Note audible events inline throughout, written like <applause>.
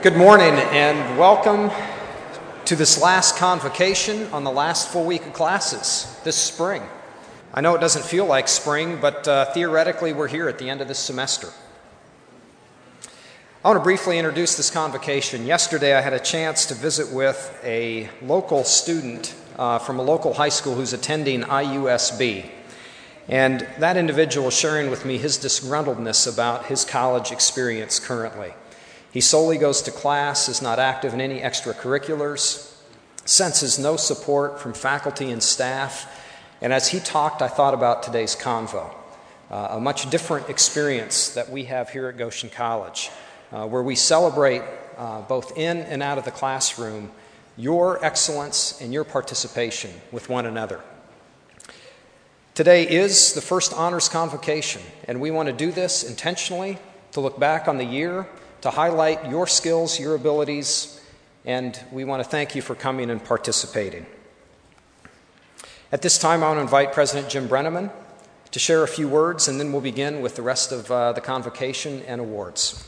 Good morning and welcome to this last convocation on the last full week of classes this spring. I know it doesn't feel like spring, but uh, theoretically we're here at the end of this semester. I want to briefly introduce this convocation. Yesterday I had a chance to visit with a local student uh, from a local high school who's attending IUSB. And that individual sharing with me his disgruntledness about his college experience currently. He solely goes to class, is not active in any extracurriculars, senses no support from faculty and staff. And as he talked, I thought about today's convo, uh, a much different experience that we have here at Goshen College, uh, where we celebrate uh, both in and out of the classroom your excellence and your participation with one another. Today is the first honors convocation, and we want to do this intentionally to look back on the year to highlight your skills, your abilities, and we want to thank you for coming and participating. At this time, I want to invite President Jim Brenneman to share a few words, and then we'll begin with the rest of uh, the convocation and awards.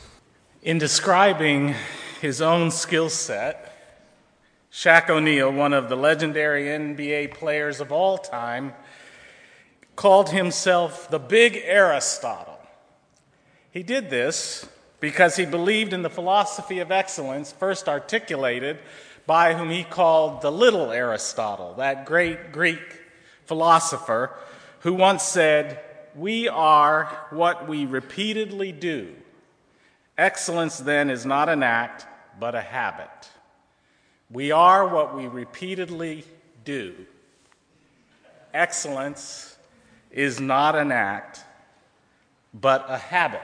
In describing his own skill set, Shaq O'Neal, one of the legendary NBA players of all time, called himself the Big Aristotle. He did this because he believed in the philosophy of excellence first articulated by whom he called the little Aristotle, that great Greek philosopher who once said, We are what we repeatedly do. Excellence, then, is not an act, but a habit. We are what we repeatedly do. Excellence is not an act, but a habit.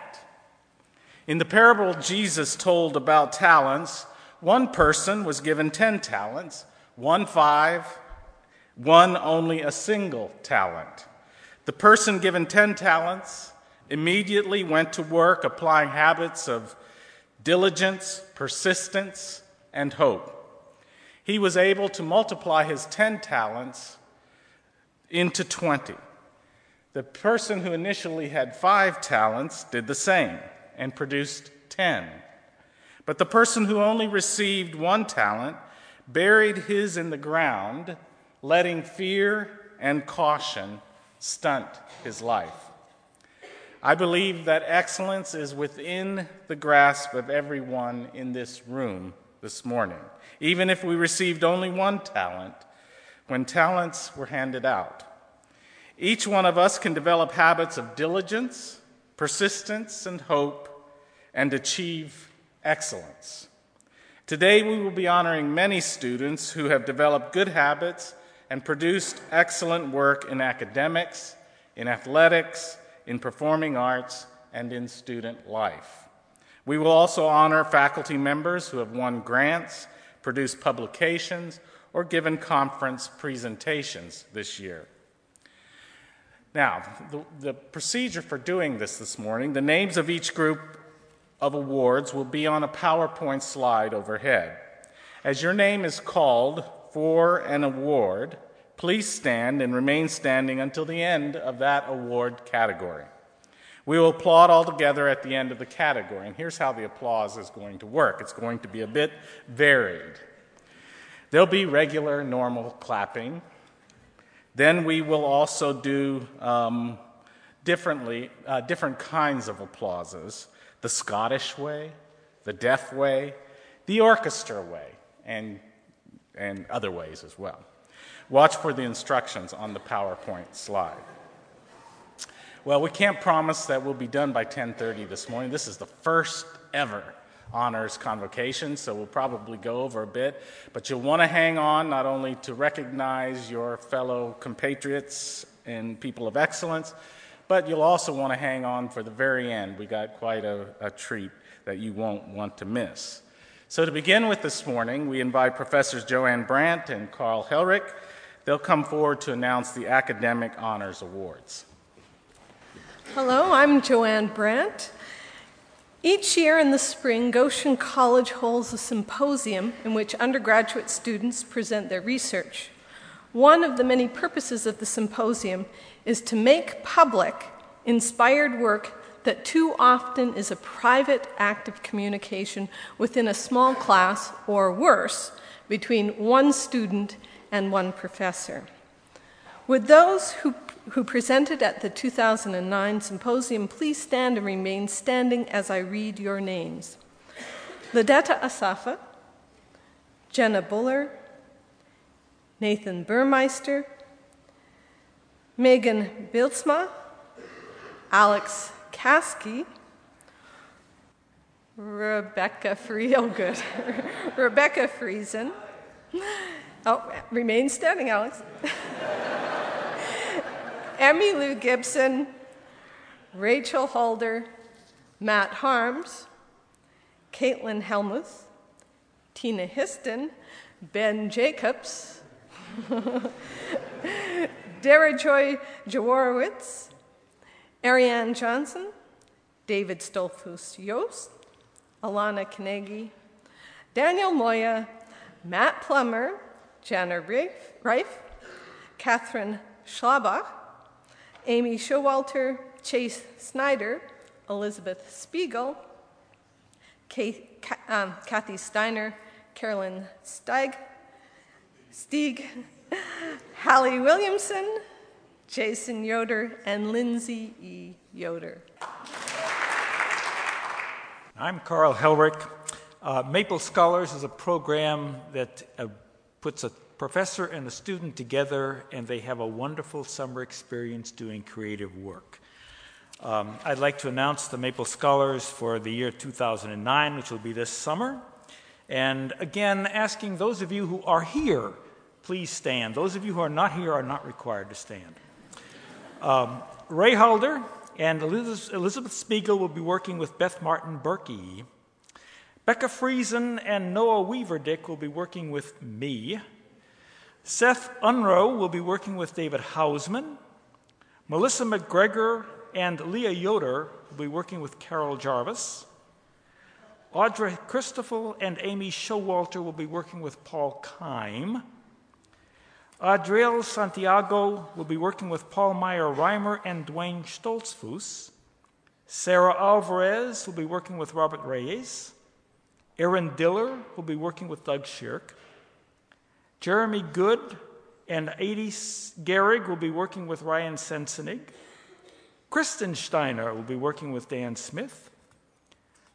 In the parable Jesus told about talents, one person was given 10 talents, one five, one only a single talent. The person given 10 talents immediately went to work applying habits of diligence, persistence, and hope. He was able to multiply his 10 talents into 20. The person who initially had five talents did the same and produced ten. But the person who only received one talent buried his in the ground, letting fear and caution stunt his life. I believe that excellence is within the grasp of everyone in this room this morning, even if we received only one talent when talents were handed out. Each one of us can develop habits of diligence, persistence, and hope, and achieve excellence. Today, we will be honoring many students who have developed good habits and produced excellent work in academics, in athletics, in performing arts, and in student life. We will also honor faculty members who have won grants, produced publications, or given conference presentations this year. Now, the, the, procedure for doing this this morning, the names of each group of awards will be on a PowerPoint slide overhead. As your name is called for an award, please stand and remain standing until the end of that award category. We will applaud all together at the end of the category, and here's how the applause is going to work it's going to be a bit varied. There'll be regular, normal clapping. Then we will also do um, differently, uh, different kinds of applauses the Scottish way, the deaf way, the orchestra way, and, and other ways as well. Watch for the instructions on the PowerPoint slide. Well, we can't promise that we'll be done by 10:30 this morning. This is the first ever honors convocation, so we'll probably go over a bit. But you'll want to hang on not only to recognize your fellow compatriots and people of excellence, but you'll also want to hang on for the very end. We got quite a, a treat that you won't want to miss. So, to begin with this morning, we invite Professors Joanne Brandt and Carl Helrich. They'll come forward to announce the Academic Honors Awards. Hello, I'm Joanne Brandt. Each year in the spring, Goshen College holds a symposium in which undergraduate students present their research. One of the many purposes of the symposium is to make public inspired work that too often is a private act of communication within a small class, or worse, between one student and one professor. Would those who, who presented at the 2009 symposium please stand and remain standing as I read your names? Ladetta Asafa, Jenna Buller, Nathan Burmeister, Megan Bilsma, Alex Kasky, Rebecca Friel, oh, good. <laughs> Rebecca Friesen. Oh, remain standing, Alex. <laughs> Emmy Lou Gibson, Rachel Holder, Matt Harms, Caitlin Helmuth, Tina Histon, Ben Jacobs, <laughs> Dara Joy Jaworowitz, Ariane Johnson, David Stolfus Yost, Alana Kanegi, Daniel Moya, Matt Plummer, Jana Reif, Catherine Schlabach, Amy Showalter, Chase Snyder, Elizabeth Spiegel, Kate, um, Kathy Steiner, Carolyn Steig, Stieg, <laughs> Hallie Williamson, Jason Yoder, and Lindsay E. Yoder. I'm Carl Helrich. Uh, Maple Scholars is a program that uh, puts a professor and a student together, and they have a wonderful summer experience doing creative work. Um, I'd like to announce the Maple Scholars for the year 2009, which will be this summer. And again, asking those of you who are here, please stand. Those of you who are not here are not required to stand. Um, Ray Halder and Elizabeth Spiegel will be working with Beth Martin Birky. Becca Friesen and Noah Weaverdick will be working with me. Seth Unrow will be working with David Hausman. Melissa McGregor and Leah Yoder will be working with Carol Jarvis. Audrey Christoffel and Amy Showalter will be working with Paul Keim. Adriel Santiago will be working with Paul Meyer Reimer and Duane Stoltzfus. Sarah Alvarez will be working with Robert Reyes. Aaron Diller will be working with Doug Shirk. Jeremy Good and Adi Gehrig will be working with Ryan Sensenig. Kristen Steiner will be working with Dan Smith.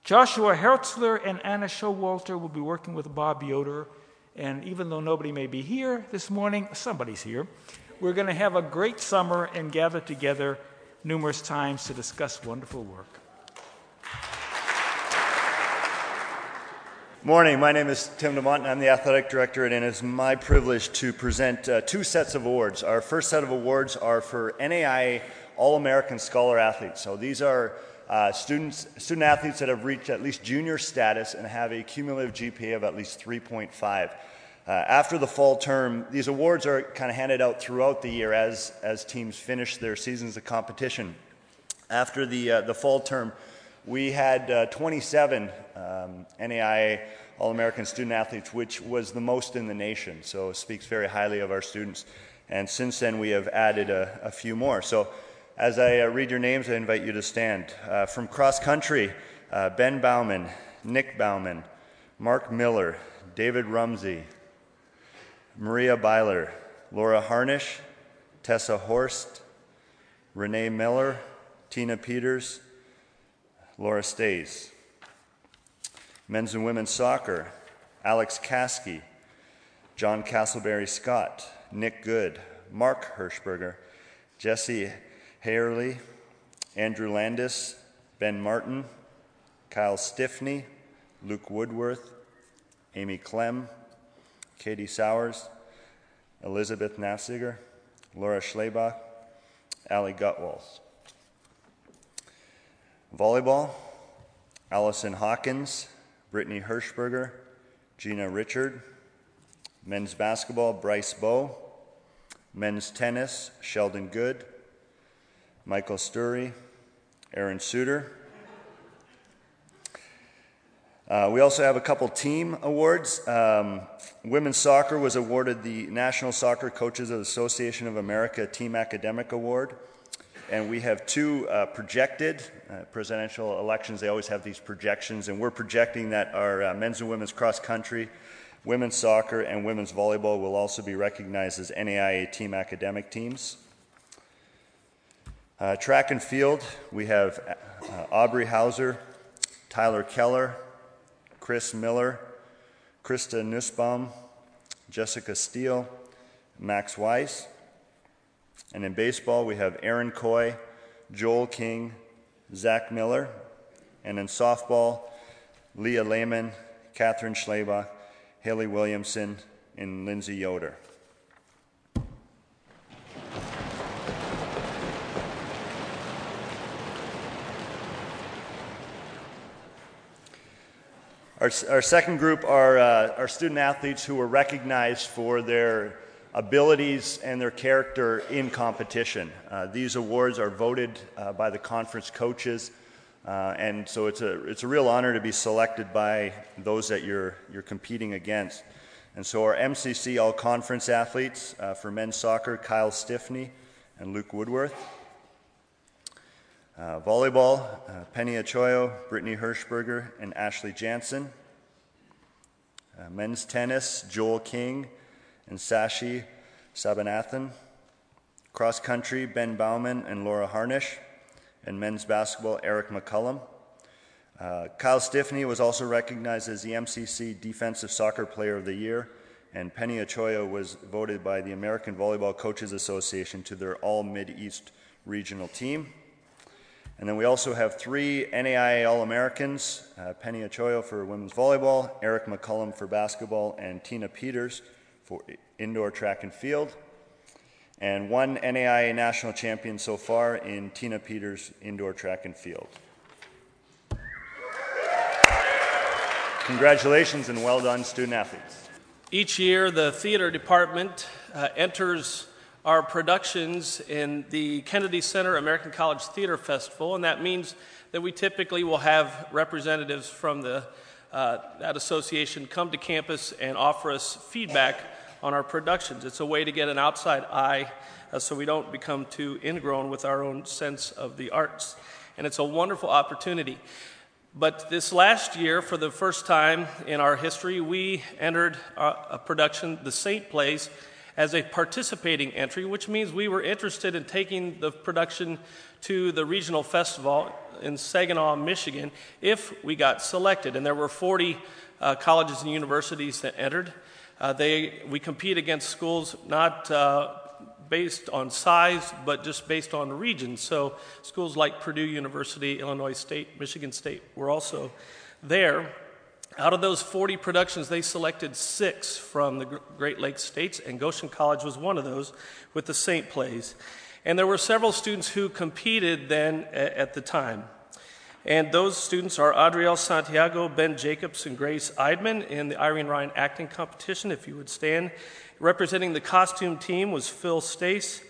Joshua Hertzler and Anna Showalter will be working with Bob Yoder. And even though nobody may be here this morning, somebody's here. We're going to have a great summer and gather together numerous times to discuss wonderful work. Morning, my name is Tim DeMont, and I'm the athletic director, and it is my privilege to present uh, two sets of awards. Our first set of awards are for NAIA All American Scholar Athletes. So these are uh, students, student athletes that have reached at least junior status and have a cumulative GPA of at least 3.5. Uh, after the fall term, these awards are kind of handed out throughout the year as, as teams finish their seasons of competition. After the, uh, the fall term, we had uh, 27 um, NAIA All American student athletes, which was the most in the nation. So speaks very highly of our students. And since then, we have added a, a few more. So as I uh, read your names, I invite you to stand. Uh, from cross country, uh, Ben Bauman, Nick Bauman, Mark Miller, David Rumsey, Maria Beiler, Laura Harnish, Tessa Horst, Renee Miller, Tina Peters, Laura Stays. Men's and women's soccer, Alex Kasky, John Castleberry Scott, Nick Good, Mark Hirschberger, Jesse Hayerly, Andrew Landis, Ben Martin, Kyle Stiffney, Luke Woodworth, Amy Clem, Katie Sowers, Elizabeth Nafziger, Laura Schlebach, Ali Gutwalls. Volleyball, Allison Hawkins, Brittany Hirschberger, Gina Richard. Men's basketball, Bryce Bow. Men's tennis, Sheldon Good, Michael Sturry, Aaron Suter. Uh, we also have a couple team awards. Um, women's soccer was awarded the National Soccer Coaches Association of America Team Academic Award. And we have two uh, projected uh, presidential elections. They always have these projections, and we're projecting that our uh, men's and women's cross country, women's soccer, and women's volleyball will also be recognized as NAIA team academic teams. Uh, track and field, we have uh, Aubrey Hauser, Tyler Keller, Chris Miller, Krista Nussbaum, Jessica Steele, Max Weiss. And in baseball, we have Aaron Coy, Joel King, Zach Miller. And in softball, Leah Lehman, Catherine Schleba, Haley Williamson, and Lindsay Yoder. Our, our second group are uh, our student athletes who were recognized for their abilities and their character in competition. Uh, these awards are voted uh, by the conference coaches, uh, and so it's a, it's a real honor to be selected by those that you're, you're competing against. And so our MCC All Conference athletes uh, for men's soccer, Kyle Stiffney and Luke Woodworth. Uh, volleyball, uh, Penny Achoyo, Brittany Hirschberger, and Ashley Jansen. men's tennis, Joel King and Sashi Sabanathan. Cross country, Ben Bauman and Laura Harnish. And men's basketball, Eric McCullum. Uh, Kyle Stiffney was also recognized as the MCC Defensive Soccer Player of the Year, and Penny Achoyo was voted by the American Volleyball Coaches Association to their All Mid East regional team. And then we also have three NAIA All Americans uh, Penny Achoyo for women's volleyball, Eric McCullum for basketball, and Tina Peters for indoor track and field, and one NAIA national champion so far in Tina Peters indoor track and field. Congratulations and well done, student athletes. Each year, the theater department uh, enters our productions in the Kennedy Center American College Theater Festival, and that means that we typically will have representatives from the, uh, that association come to campus and offer us feedback on our productions. It's a way to get an outside eye uh, so we don't become too ingrown with our own sense of the arts. And it's a wonderful opportunity. But this last year, for the first time in our history, we entered a, a production, The Saint Plays, as a participating entry, which means we were interested in taking the production to the regional festival in Saginaw, Michigan, if we got selected. And there were 40 uh, colleges and universities that entered. Uh, they, we compete against schools not uh, based on size, but just based on region. So schools like Purdue University, Illinois State, Michigan State were also there. Out of those 40 productions, they selected six from the Great Lakes states, and Goshen College was one of those with the Saint Plays. And there were several students who competed then at the time. And those students are Adriel Santiago, Ben Jacobs, and Grace Eidman in the Irene Ryan acting competition, if you would stand. Representing the costume team was Phil Stace,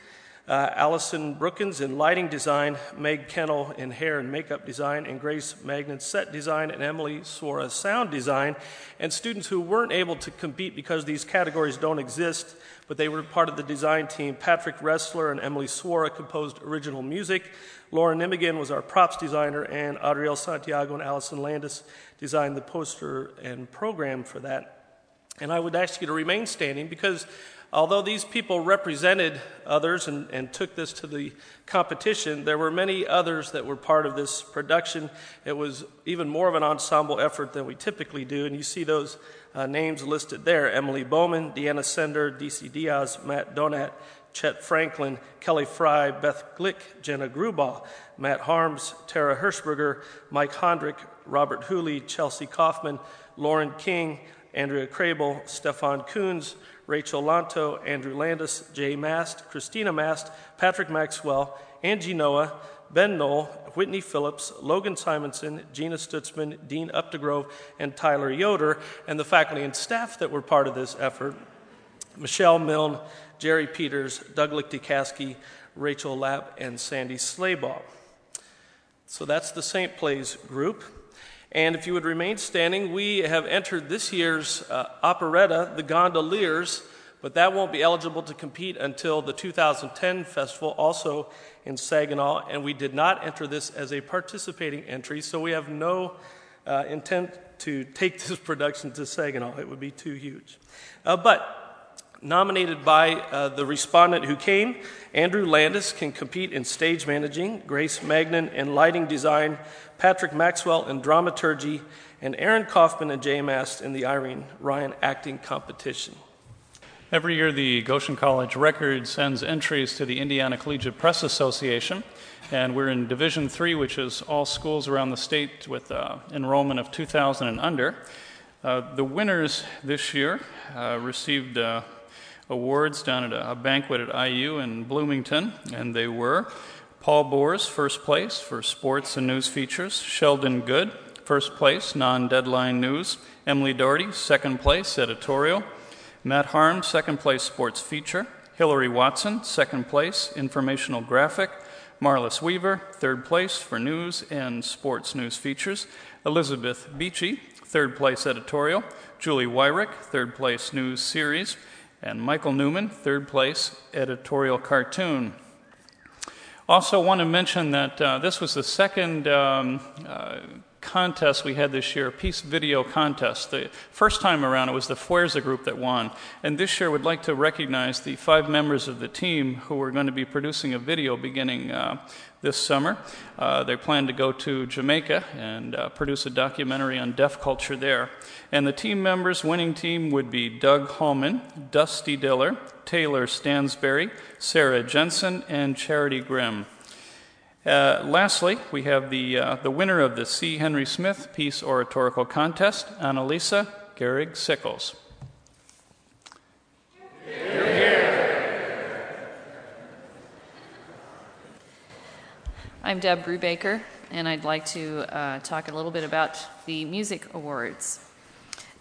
uh, Allison Brookins in lighting design, Meg Kennel in hair and makeup design, and Grace Magnan set design, and Emily Swara sound design. And students who weren't able to compete because these categories don't exist, but they were part of the design team, Patrick Ressler and Emily Swara composed original music. Lauren Nimigan was our props designer, and Adriel Santiago and Allison Landis designed the poster and program for that. And I would ask you to remain standing because although these people represented others and, and, took this to the competition, there were many others that were part of this production. It was even more of an ensemble effort than we typically do, and you see those uh, names listed there Emily Bowman, Deanna Sender, DC Diaz, Matt Donat, Chet Franklin, Kelly Fry, Beth Glick, Jenna Grubaugh, Matt Harms, Tara Hirschberger, Mike Hondrick, Robert Hooley, Chelsea Kaufman, Lauren King, Andrea Crable, Stefan Coons, Rachel Lanto, Andrew Landis, Jay Mast, Christina Mast, Patrick Maxwell, Angie Noah, Ben Knoll, Whitney Phillips, Logan Simonson, Gina Stutzman, Dean Updegrove, and Tyler Yoder, and the faculty and staff that were part of this effort Michelle Milne, Jerry Peters, Doug Liechty Caskey, Rachel Lapp, and Sandy Slaybaugh. So that's the St. Plays group. And if you would remain standing, we have entered this year's uh, operetta, The Gondoliers, but that won't be eligible to compete until the 2010 festival, also in Saginaw, and we did not enter this as a participating entry, so we have no uh, intent to take <laughs> this production to Saginaw. It would be too huge. Uh, but nominated by uh, the respondent who came, Andrew Landis can compete in stage managing, Grace Magnan in lighting design, Patrick Maxwell in dramaturgy, and Aaron Kaufman and Jay Mast in the Irene Ryan acting competition. Every year, the Goshen College Record sends entries to the Indiana Collegiate Press Association, and we're in Division Three, which is all schools around the state with uh, enrollment of 2,000 and under. Uh, the winners this year uh, received uh, awards down at a, a, banquet at IU in Bloomington, and they were Paul Boers, first place for sports and news features, Sheldon Good, first place, non deadline news, Emily Doherty, second place, editorial. Matt Harm, second place sports feature. Hillary Watson, second place informational graphic. Marlis Weaver, third place for news and sports news features. Elizabeth Beachy, third place editorial. Julie Wyrick, third place news series. And Michael Newman, third place editorial cartoon. Also, want to mention that uh, this was the second um, uh, contest we had this year, a Peace Video Contest. The first time around, it was the Fuerza group that won. And this year, we'd like to recognize the five members of the team who are going to be producing a video beginning uh, this summer. Uh, they plan to go to Jamaica and uh, produce a documentary on deaf culture there. And the team members, winning team, would be Doug Hallman, Dusty Diller, Taylor Stansberry, Sarah Jensen, and Charity Grimm. Uh, lastly, we have the, uh, the winner of the C. Henry Smith Peace Oratorical Contest, Annalisa Gehrig Sickles. I'm Deb Brubaker, and I'd like to uh, talk a little bit about the Music Awards.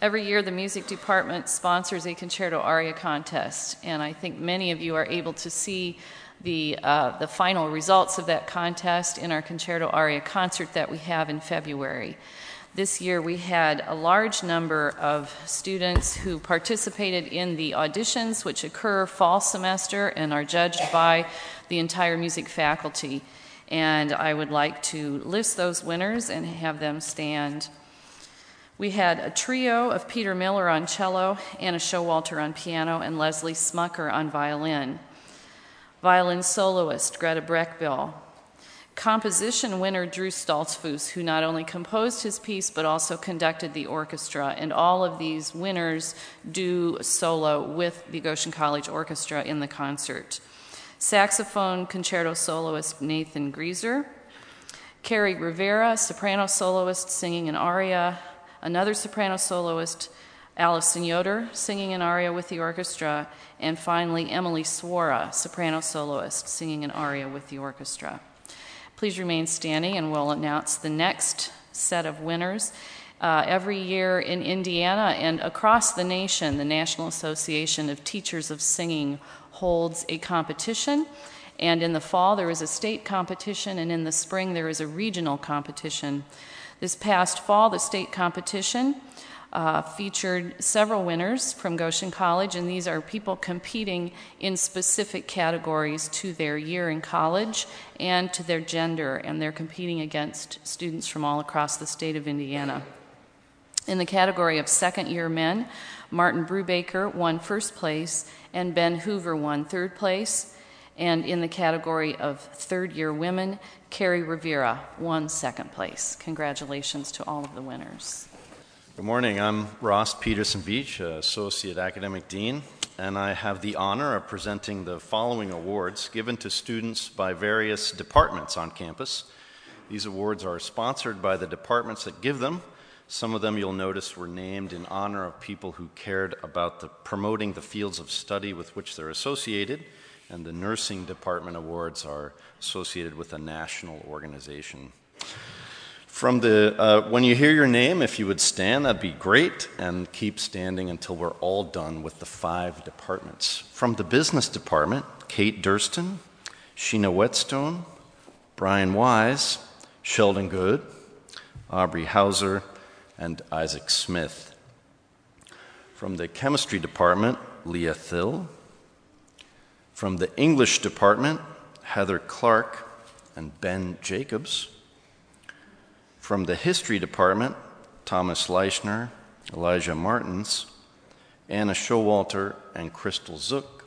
Every year, the music department sponsors a concerto aria contest, and I think many of you are able to see the, uh, the final results of that contest in our concerto aria concert that we have in February. This year we had a large number of students who participated in the auditions, which occur fall semester and are judged by the entire music faculty. And I would like to list those winners and have them stand. We had a trio of Peter Miller on cello, Anna Showalter on piano, and Leslie Smucker on violin violin soloist Greta Breckbill, composition winner Drew Stoltzfus, who not only composed his piece but also conducted the orchestra. And all of these winners do solo with the Goshen College Orchestra in the concert. Saxophone concerto soloist Nathan Greaser. Carrie Rivera, soprano soloist singing an aria, another soprano soloist Allison Yoder singing an aria with the orchestra, and finally Emily Swara, soprano soloist, singing an aria with the orchestra. Please remain standing and we'll announce the next set of winners. Uh, every year in Indiana and across the nation, the National Association of Teachers of Singing holds a competition. And in the fall, there is a state competition, and in the spring, there is a regional competition. This past fall, the state competition uh, featured several winners from Goshen College, and these are people competing in specific categories to their year in college and to their gender, and they're competing against students from all across the state of Indiana. In the category of second year men, Martin Brubaker won first place, and Ben Hoover won third place. And in the category of third year women, Carrie Rivera won second place. Congratulations to all of the winners. Good morning. I'm Ross Peterson Veach, Associate Academic Dean, and I have the honor of presenting the following awards given to students by various departments on campus. These awards are sponsored by the departments that give them. Some of them you'll notice were named in honor of people who cared about the, promoting the fields of study with which they're associated, and the nursing department awards are associated with a national organization. From the, uh, when you hear your name, if you would stand, that'd be great, and keep standing until we're all done with the five departments. From the business department, Kate Durston, Sheena Whetstone, Brian Wise, Sheldon Good, Aubrey Hauser, and Isaac Smith. From the chemistry department, Leah Thill. From the English department, Heather Clark and Ben Jacobs. From the history department, Thomas Leichner, Elijah Martins, Anna Showalter, and Crystal Zook.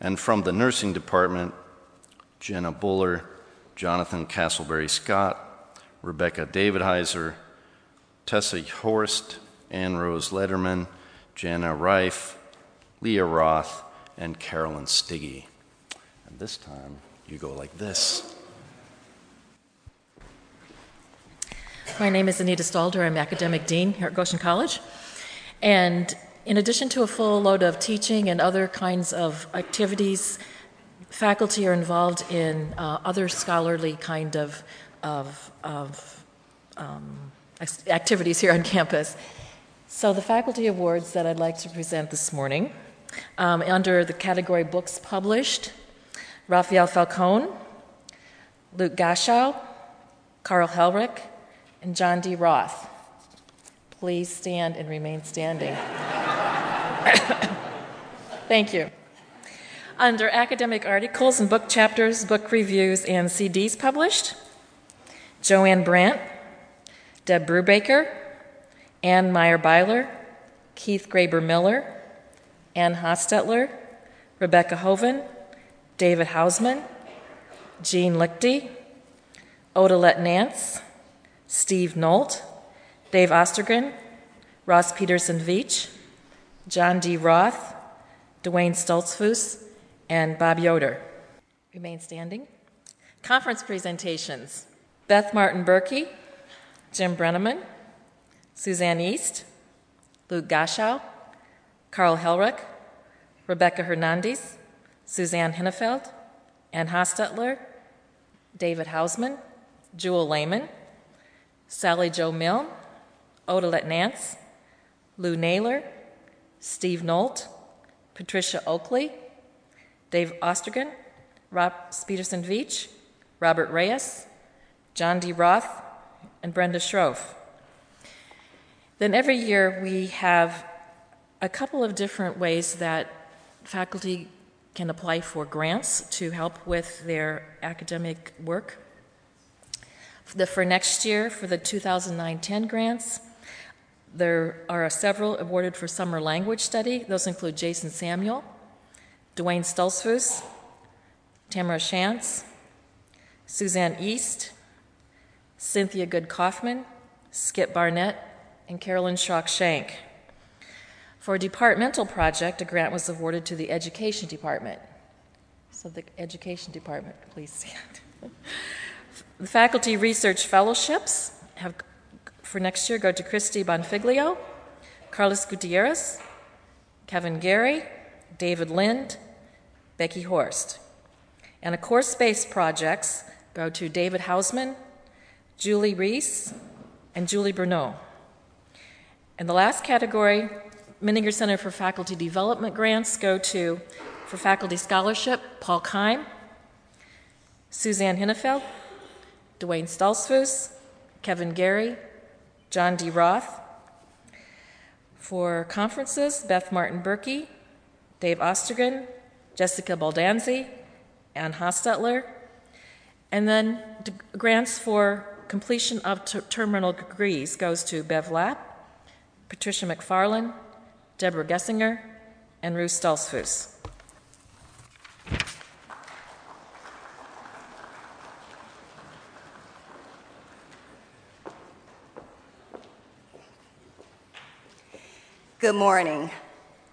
And from the nursing department, Jenna Buller, Jonathan Castleberry Scott, Rebecca Davidheiser, Tessa Horst, Ann Rose Letterman, Jana Reif, Leah Roth, and Carolyn Stiggy. And this time, you go like this. My name is Anita Stalter. I'm academic dean here at Goshen College. And in addition to a full load of teaching and other kinds of activities, faculty are involved in uh, other scholarly kind of, of, of um, activities here on campus. So, the faculty awards that I'd like to present this morning, um, under the category Books Published, Raphael Falcone, Luke Gascho, Carl Helrich, and John D. Roth. Please stand and remain standing. <coughs> Thank you. Under academic articles and book chapters, book reviews, and CDs published, Joanne Brandt, Deb Brubaker, Ann Meyer Beiler, Keith Graber Miller, Ann Hostetler, Rebecca Hoven, David Hausman, Jean Lichty, Odalette Nance, Steve Nolt, Dave Ostergren, Ross Peterson Veach, John D. Roth, Duane Stoltzfus, and Bob Yoder. Remain standing. Conference presentations Beth Martin Birky, Jim Brenneman, Suzanne Ehst, Luke Gascho, Carl Helrich, Rebecca Hernandez, Suzanne Hinnefeld, Ann Hostetler, David Hausman, Jewel Lehman, Sally Jo Milne, Odalette Nance, Lou Naylor, Steve Nolt, Patricia Oakley, Dave Ostergren, Rob Peterson Veach, Robert Reyes, John D. Roth, and Brenda Srof. Then every year we have a couple of different ways that faculty can apply for grants to help with their academic work. The, for next year, for the 2009 10 grants, there are several awarded for summer language study. Those include Jason Samuel, Duane Stoltzfus, Tamara Shantz, Suzanne Ehst, Cynthia Good Kaufman, Skip Barnett, and Carolyn Schrock Shank. For a departmental project, a grant was awarded to the Education Department. So, the Education Department, please stand. <laughs> the Faculty Research Fellowships have, for next year go to Christy Bonfiglio, Carlos Gutierrez, Kevin Gary, David Lind, Becky Horst. And the course based projects go to David Hausman, Julie Reese, and Julie Bruneau. And the last category, Menninger Center for Faculty Development grants, go to, for faculty scholarship, Paul Keim, Suzanne Hinnefeld, Duane Stoltzfus, Kevin Gary, John D. Roth. For conferences, Beth Martin Birky, Dave Ostergren, Jessica Baldanzi, Ann Hostetler, and then grants for completion of terminal degrees goes to Bev Lapp, Patricia McFarland, Deborah Gessinger, and Ruth Stoltzfus. Good morning.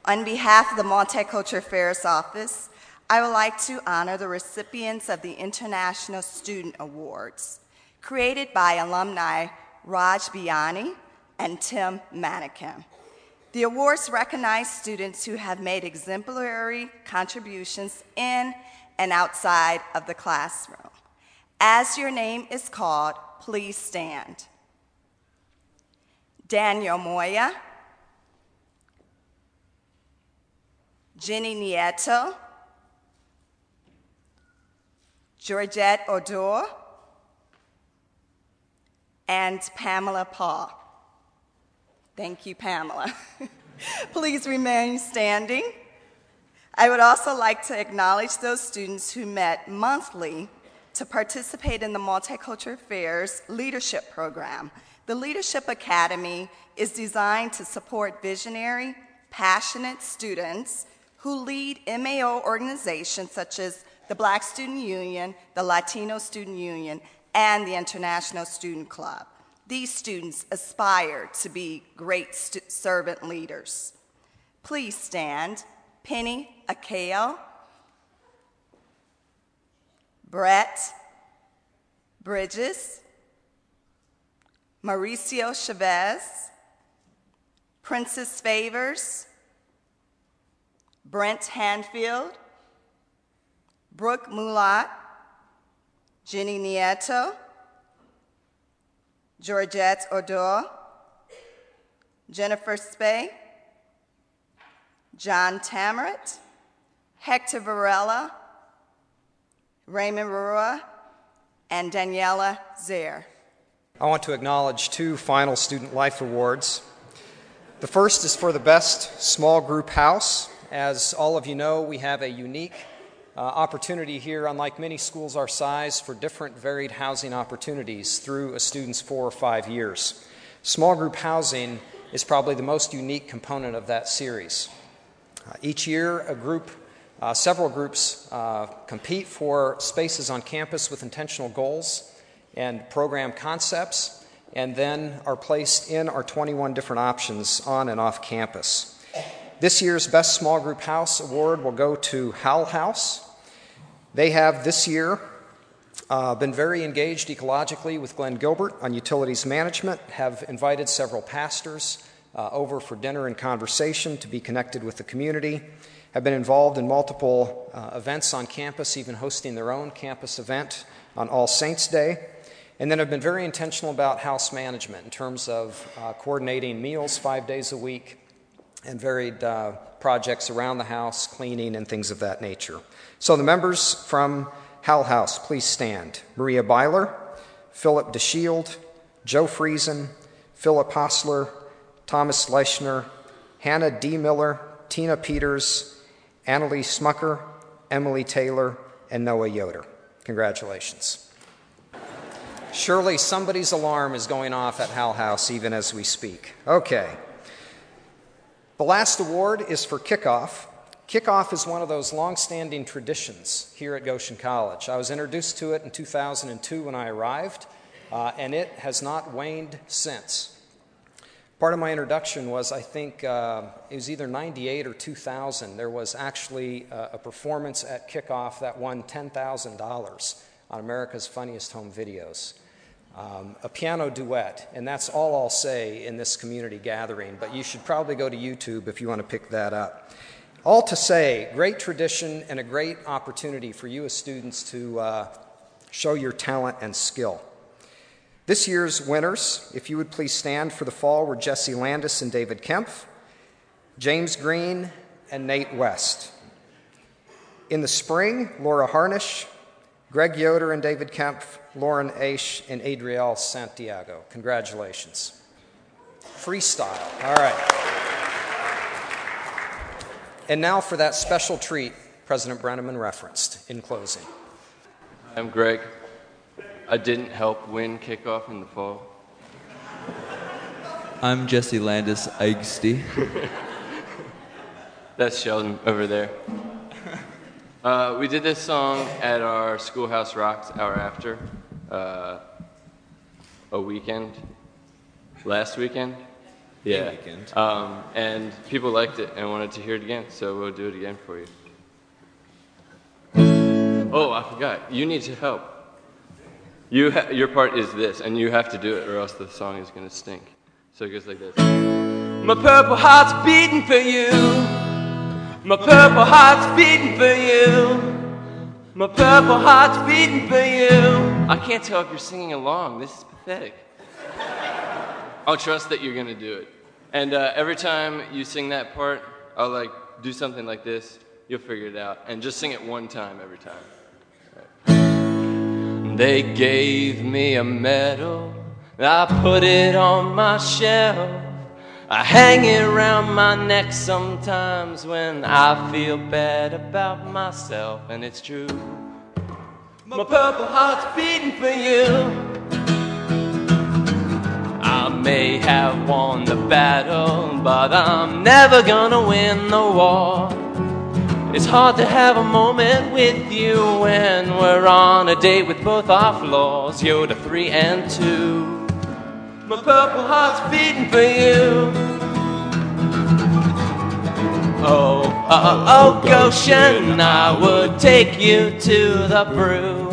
On behalf of the Multicultural Affairs Office, I would like to honor the recipients of the International Student Awards, created by alumni Raj Biani and Tim Manikin. The awards recognize students who have made exemplary contributions in and outside of the classroom. As your name is called, please stand. Daniel Moya, Jenny Nieto, Georgette Odor, and Pamela Paul. Thank you, Pamela. <laughs> Please remain standing. I would also like to acknowledge those students who met monthly to participate in the Multicultural Affairs Leadership Program. The Leadership Academy is designed to support visionary, passionate students who lead MAO organizations such as the Black Student Union, the Latino Student Union, and the International Student Club. These students aspire to be great servant leaders. Please stand. Penny Akeo, Brett Bridges, Mauricio Chavez, Princess Favors, Brent Hanfield, Brooke Mulat, Jenny Nieto, Georgette Odor, Jennifer Spey, John Tamarit, Hector Varela, Raymond Rua, and Daniela Zaire. I want to acknowledge two final Student Life Awards. The first is for the best small group house. As all of you know, we have a unique uh, opportunity here, unlike many schools our size, for different varied housing opportunities through a student's four or five years. Small group housing is probably the most unique component of that series. Uh, each year, a group, uh, several groups, uh, compete for spaces on campus with intentional goals and program concepts, and then are placed in our 21 different options on and off campus. This year's Best Small Group House Award will go to Howell House. They have this year uh, been very engaged ecologically with Glenn Gilbert on utilities management, have invited several pastors uh, over for dinner and conversation to be connected with the community, have been involved in multiple uh, events on campus, even hosting their own campus event on All Saints Day, and then have been very intentional about house management in terms of uh, coordinating meals five days a week and varied uh, projects around the house, cleaning, and things of that nature. So, the members from Howell House, please stand Maria Byler, Philip DeShield, Joe Friesen, Philip Hostler, Thomas Leichner, Hannah D. Miller, Tina Peters, Annalise Smucker, Emily Taylor, and Noah Yoder. Congratulations. Surely somebody's alarm is going off at Howell House even as we speak. Okay. The last award is for kickoff. Kickoff is one of those long-standing traditions here at Goshen College. I was introduced to it in 2002 when I arrived, uh, and it has not waned since. Part of my introduction was, I think, uh, it was either 98 or 2000. There was actually a, a performance at kickoff that won $10,000 on America's Funniest Home Videos um, a piano duet, and that's all I'll say in this community gathering, but you should probably go to YouTube if you want to pick that up. All to say, great tradition and a great opportunity for you as students to uh, show your talent and skill. This year's winners, if you would please stand for the fall, were Jesse Landis and David Kempf, James Green, and Nate West. In the spring, Laura Harnish, Greg Yoder and David Kempf, Lauren Aish, and Adriel Santiago. Congratulations. Freestyle. All right. And now for that special treat President Brenneman referenced in closing. I'm Greg. I didn't help win kickoff in the fall. I'm Jesse Landis Eigsti. <laughs> That's Sheldon over there. Uh, we did this song at our Schoolhouse Rocks hour after uh, a weekend, last weekend. Yeah. weekend. Um, and people liked it and wanted to hear it again, so we'll do it again for you. Oh, I forgot. You need to help. You ha- your part is this, and you have to do it, or else the song is going to stink. So it goes like this My purple heart's beating for you. My purple heart's beating for you. My purple heart's beating for you. I can't tell if you're singing along. This is pathetic. I'll trust that you're gonna do it. And uh, every time you sing that part, I'll like do something like this. You'll figure it out. And just sing it one time every time. Right. They gave me a medal. I put it on my shelf. I hang it around my neck sometimes when I feel bad about myself, and it's true. My purple heart's beating for you. I may have won the battle, but I'm never gonna win the war. It's hard to have a moment with you when we're on a date with both our flaws. You're the three and two. My purple heart's beating for you. Oh, oh, oh, Goshen, I would take you to the brew.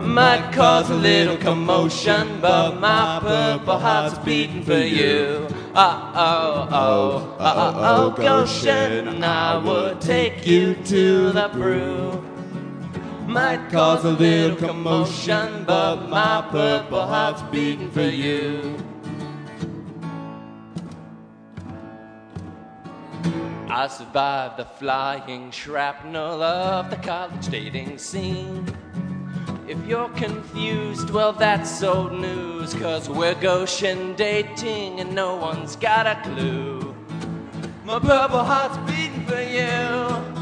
Might cause a little commotion, but my purple heart's beating for you. Uh, oh, oh, oh, uh, oh, oh, oh, Goshen, I would take you to the brew. Might cause a little commotion, but my purple heart's beating for you. I survived the flying shrapnel of the college dating scene. If you're confused, well, that's old news, cause we're Goshen dating and no one's got a clue. My purple heart's beating for you.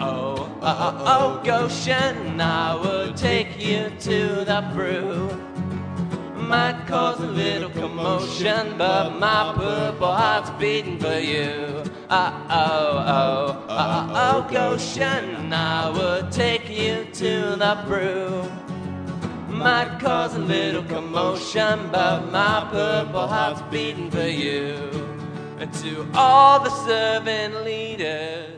Oh, oh, oh, Goshen, I would take you to the brew. Might cause a little commotion, but my purple heart's beating for you. Oh, oh, oh, oh, oh, oh, Goshen, I would take you to the brew. Might cause a little commotion, but my purple heart's beating for you. And to all the servant leaders,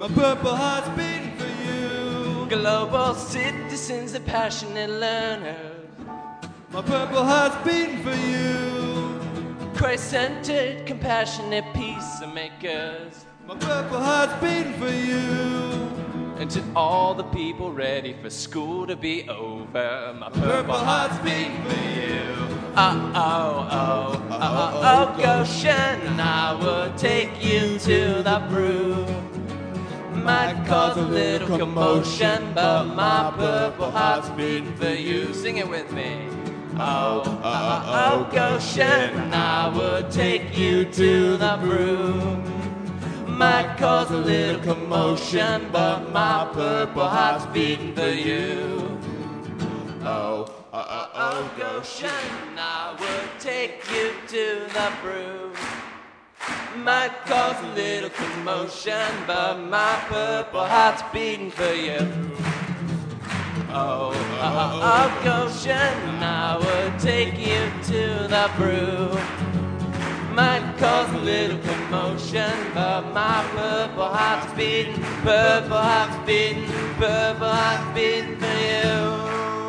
my purple heart's beating for you. Global citizens and passionate learners. My purple heart's beating for you. Christ centered, compassionate peacemakers. My purple heart's beating for you. And to all the people ready for school to be over, my purple heart's beating for you. Oh, oh, oh, oh, oh, oh, Goshen, I would take you to the brew. Might cause a little commotion, but my purple heart's beating for you. Sing it with me. Oh, oh, oh, oh, Goshen, I would take you to the brew. Might cause a little commotion, but my purple heart's beating for you. Oh, oh, oh, oh, Goshen, I would take you to the brew. Might cause a little commotion, but my purple heart's beating for you. Oh, uh, uh, oh, oh, Goshen, I would take you to the brew. Might cause a little commotion, but my purple heart's beating, purple heart's beating, purple heart's beating for you.